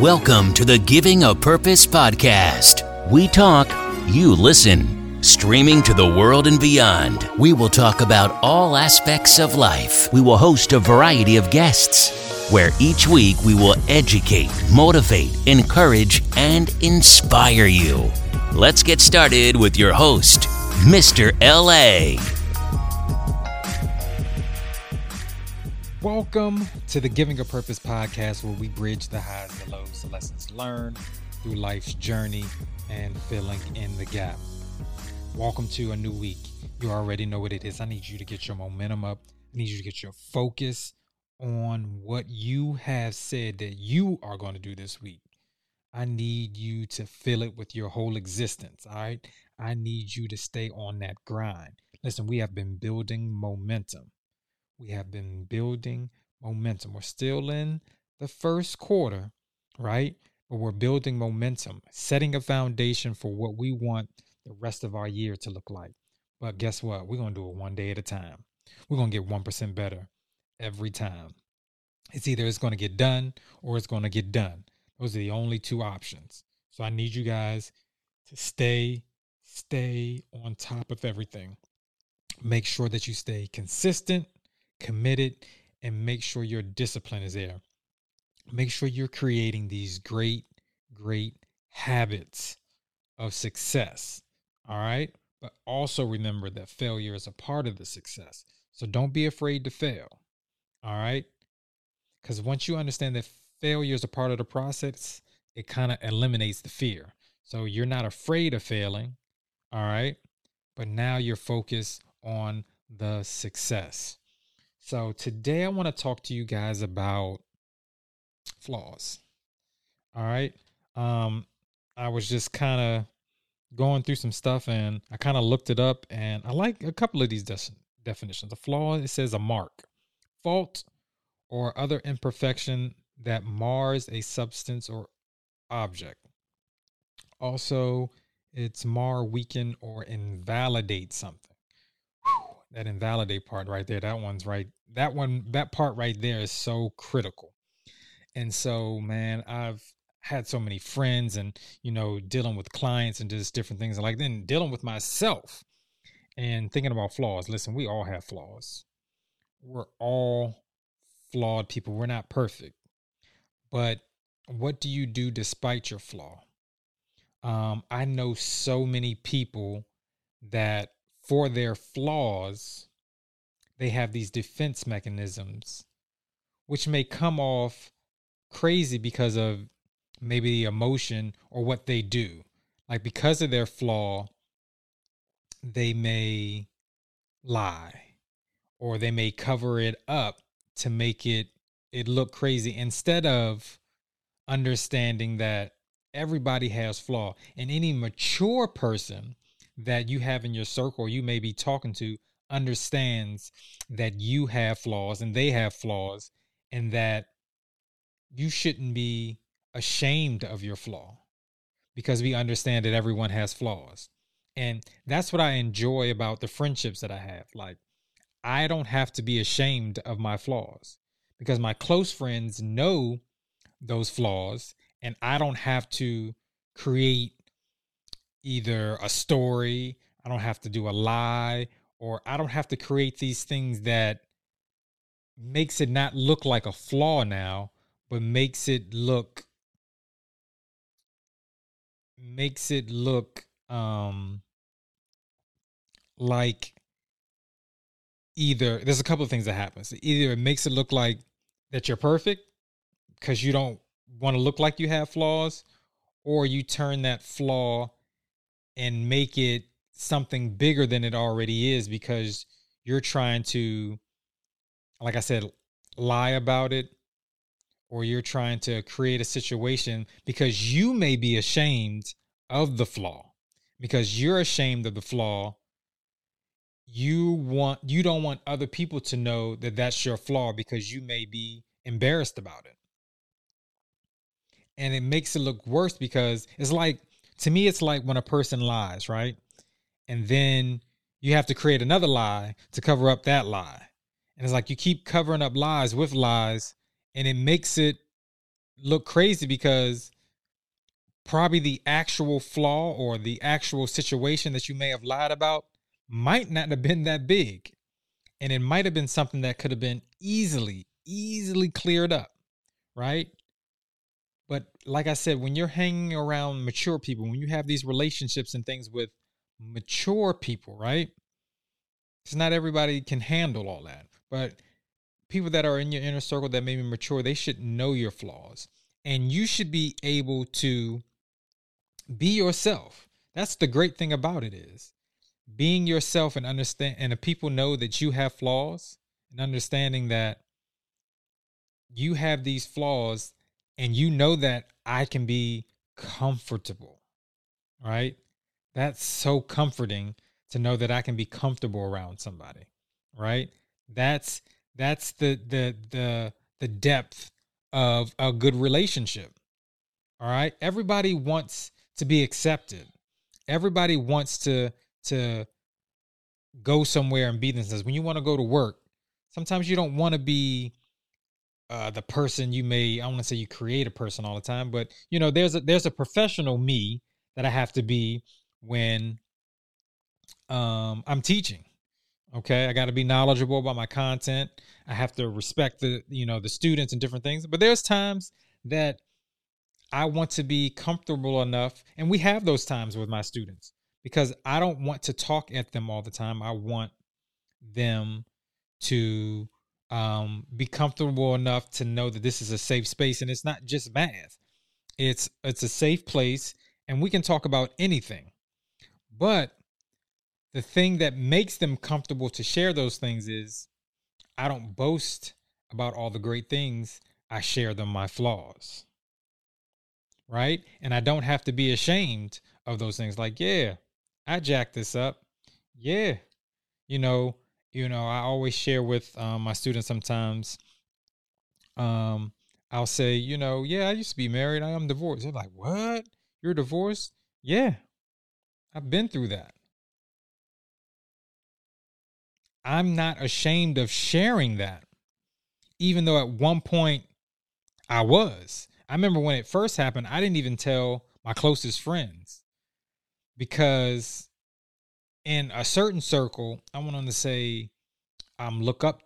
Welcome to the Giving a Purpose podcast. We talk, you listen. Streaming to the world and beyond, we will talk about all aspects of life. We will host a variety of guests, where each week we will educate, motivate, encourage, and inspire you. Let's get started with your host, Mr. LA. Welcome to the Giving a Purpose podcast, where we bridge the highs, and the lows, the lessons learned through life's journey and filling in the gap. Welcome to a new week. You already know what it is. I need you to get your momentum up. I need you to get your focus on what you have said that you are going to do this week. I need you to fill it with your whole existence. All right. I need you to stay on that grind. Listen, we have been building momentum we have been building momentum. We're still in the first quarter, right? But we're building momentum, setting a foundation for what we want the rest of our year to look like. But guess what? We're going to do it one day at a time. We're going to get 1% better every time. It's either it's going to get done or it's going to get done. Those are the only two options. So I need you guys to stay stay on top of everything. Make sure that you stay consistent committed, and make sure your discipline is there. Make sure you're creating these great, great habits of success. All right. But also remember that failure is a part of the success. So don't be afraid to fail. All right. Because once you understand that failure is a part of the process, it kind of eliminates the fear. So you're not afraid of failing. All right. But now you're focused on the success. So today I want to talk to you guys about flaws. All right. Um, I was just kind of going through some stuff and I kind of looked it up and I like a couple of these de- definitions. A flaw, it says a mark, fault, or other imperfection that mars a substance or object. Also, it's mar, weaken, or invalidate something that invalidate part right there that one's right that one that part right there is so critical. And so man i've had so many friends and you know dealing with clients and just different things like then dealing with myself and thinking about flaws. Listen we all have flaws. We're all flawed people. We're not perfect. But what do you do despite your flaw? Um, i know so many people that for their flaws, they have these defense mechanisms, which may come off crazy because of maybe the emotion or what they do. Like because of their flaw, they may lie or they may cover it up to make it it look crazy instead of understanding that everybody has flaw and any mature person that you have in your circle you may be talking to understands that you have flaws and they have flaws and that you shouldn't be ashamed of your flaw because we understand that everyone has flaws. And that's what I enjoy about the friendships that I have. Like, I don't have to be ashamed of my flaws because my close friends know those flaws and I don't have to create either a story, I don't have to do a lie, or I don't have to create these things that makes it not look like a flaw now, but makes it look makes it look um like either there's a couple of things that happens. Either it makes it look like that you're perfect because you don't want to look like you have flaws, or you turn that flaw and make it something bigger than it already is because you're trying to like I said lie about it or you're trying to create a situation because you may be ashamed of the flaw. Because you're ashamed of the flaw you want you don't want other people to know that that's your flaw because you may be embarrassed about it. And it makes it look worse because it's like to me it's like when a person lies right and then you have to create another lie to cover up that lie and it's like you keep covering up lies with lies and it makes it look crazy because probably the actual flaw or the actual situation that you may have lied about might not have been that big. And it might have been something that could have been easily, easily cleared up, right? But like I said, when you're hanging around mature people, when you have these relationships and things with mature people, right? It's not everybody can handle all that. But people that are in your inner circle that may be mature, they should know your flaws. And you should be able to be yourself. That's the great thing about it is being yourself and understand and the people know that you have flaws and understanding that you have these flaws and you know that I can be comfortable. Right? That's so comforting to know that I can be comfortable around somebody. Right? That's that's the the the the depth of a good relationship. All right? Everybody wants to be accepted. Everybody wants to to go somewhere and be themselves. When you want to go to work, sometimes you don't want to be uh, the person you may. I want to say you create a person all the time, but you know, there's a there's a professional me that I have to be when um, I'm teaching. Okay, I got to be knowledgeable about my content. I have to respect the you know the students and different things. But there's times that I want to be comfortable enough, and we have those times with my students because I don't want to talk at them all the time. I want them to um, be comfortable enough to know that this is a safe space, and it's not just math. It's it's a safe place, and we can talk about anything. But the thing that makes them comfortable to share those things is I don't boast about all the great things. I share them my flaws right? And I don't have to be ashamed of those things. Like, yeah, I jacked this up. Yeah, you know, you know, I always share with um, my students sometimes. Um, I'll say, you know, yeah, I used to be married. I'm divorced. They're like, what? You're divorced? Yeah, I've been through that. I'm not ashamed of sharing that, even though at one point I was. I remember when it first happened, I didn't even tell my closest friends because in a certain circle, I want to say um look up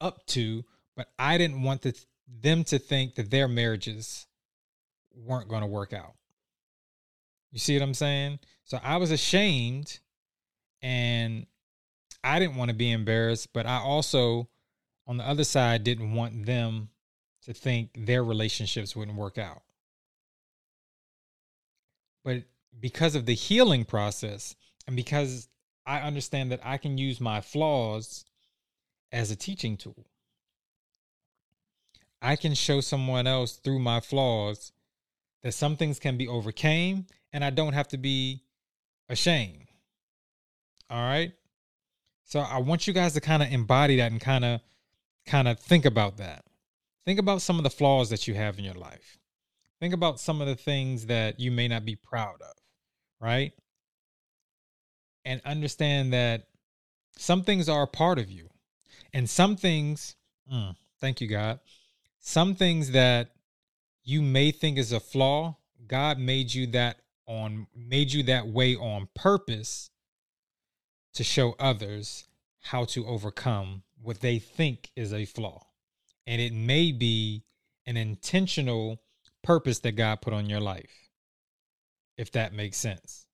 up to, but I didn't want the, them to think that their marriages weren't going to work out. You see what I'm saying? So I was ashamed and I didn't want to be embarrassed, but I also on the other side didn't want them to think their relationships wouldn't work out. But because of the healing process and because I understand that I can use my flaws as a teaching tool, I can show someone else through my flaws that some things can be overcame and I don't have to be ashamed. All right? So I want you guys to kind of embody that and kind of kind of think about that. Think about some of the flaws that you have in your life. Think about some of the things that you may not be proud of, right? And understand that some things are a part of you. And some things, mm, thank you, God. Some things that you may think is a flaw, God made you that on made you that way on purpose to show others how to overcome what they think is a flaw and it may be an intentional purpose that God put on your life, if that makes sense.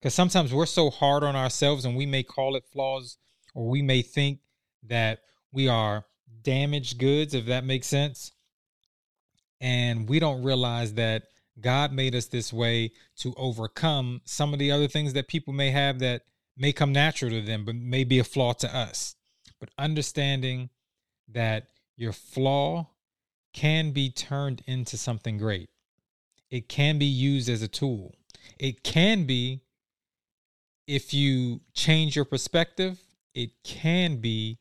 Because sometimes we're so hard on ourselves and we may call it flaws or we may think that we are damaged goods, if that makes sense. And we don't realize that God made us this way to overcome some of the other things that people may have that may come natural to them, but may be a flaw to us. But understanding that your flaw can be turned into something great. It can be used as a tool. It can be, if you change your perspective, it can be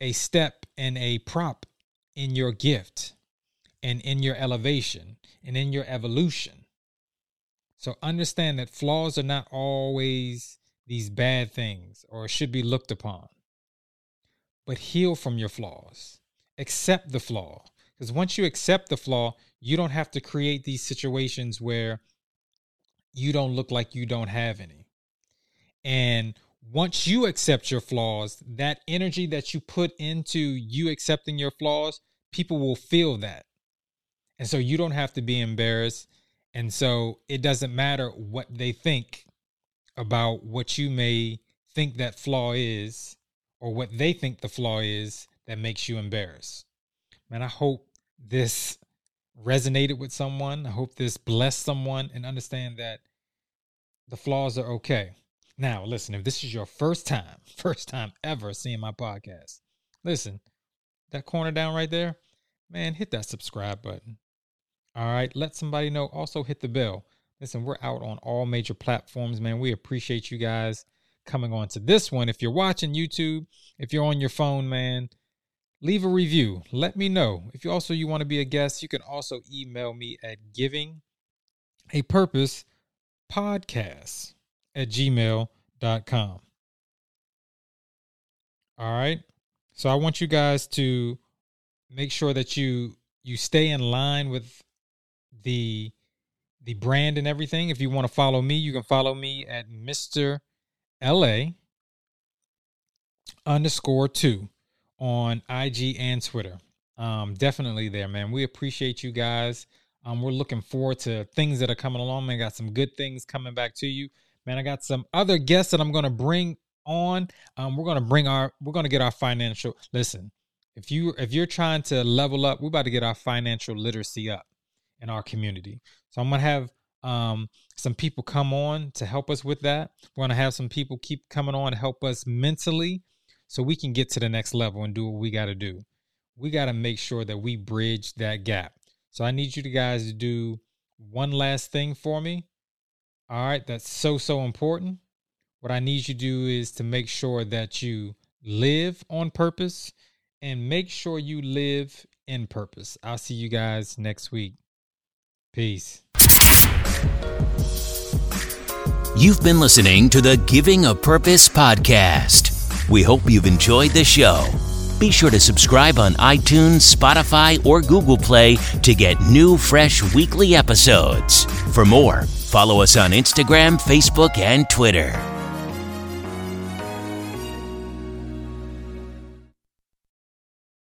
a step and a prop in your gift and in your elevation and in your evolution. So understand that flaws are not always these bad things or should be looked upon but heal from your flaws. Accept the flaw. Because once you accept the flaw, you don't have to create these situations where you don't look like you don't have any. And once you accept your flaws, that energy that you put into you accepting your flaws, people will feel that. And so you don't have to be embarrassed. And so it doesn't matter what they think about what you may think that flaw is or what they think the flaw is that makes you embarrassed. Man, I hope this resonated with someone. I hope this blessed someone and understand that the flaws are okay. Now, listen, if this is your first time, first time ever seeing my podcast, listen, that corner down right there, man, hit that subscribe button. All right, let somebody know. Also, hit the bell. Listen, we're out on all major platforms, man. We appreciate you guys coming on to this one. If you're watching YouTube, if you're on your phone, man, leave a review. Let me know. If you also you want to be a guest, you can also email me at giving a purpose podcast at gmail.com. All right. So I want you guys to make sure that you you stay in line with the the brand and everything. If you want to follow me, you can follow me at Mr. LA underscore two on IG and Twitter. Um, definitely there, man. We appreciate you guys. Um, we're looking forward to things that are coming along. Man, got some good things coming back to you. Man, I got some other guests that I'm gonna bring on. Um, we're gonna bring our we're gonna get our financial listen. If you if you're trying to level up, we're about to get our financial literacy up in our community. So I'm gonna have um, some people come on to help us with that. We're gonna have some people keep coming on to help us mentally, so we can get to the next level and do what we got to do. We got to make sure that we bridge that gap. So I need you guys to do one last thing for me. All right, that's so so important. What I need you to do is to make sure that you live on purpose and make sure you live in purpose. I'll see you guys next week. Peace. You've been listening to the Giving a Purpose podcast. We hope you've enjoyed the show. Be sure to subscribe on iTunes, Spotify, or Google Play to get new, fresh weekly episodes. For more, follow us on Instagram, Facebook, and Twitter.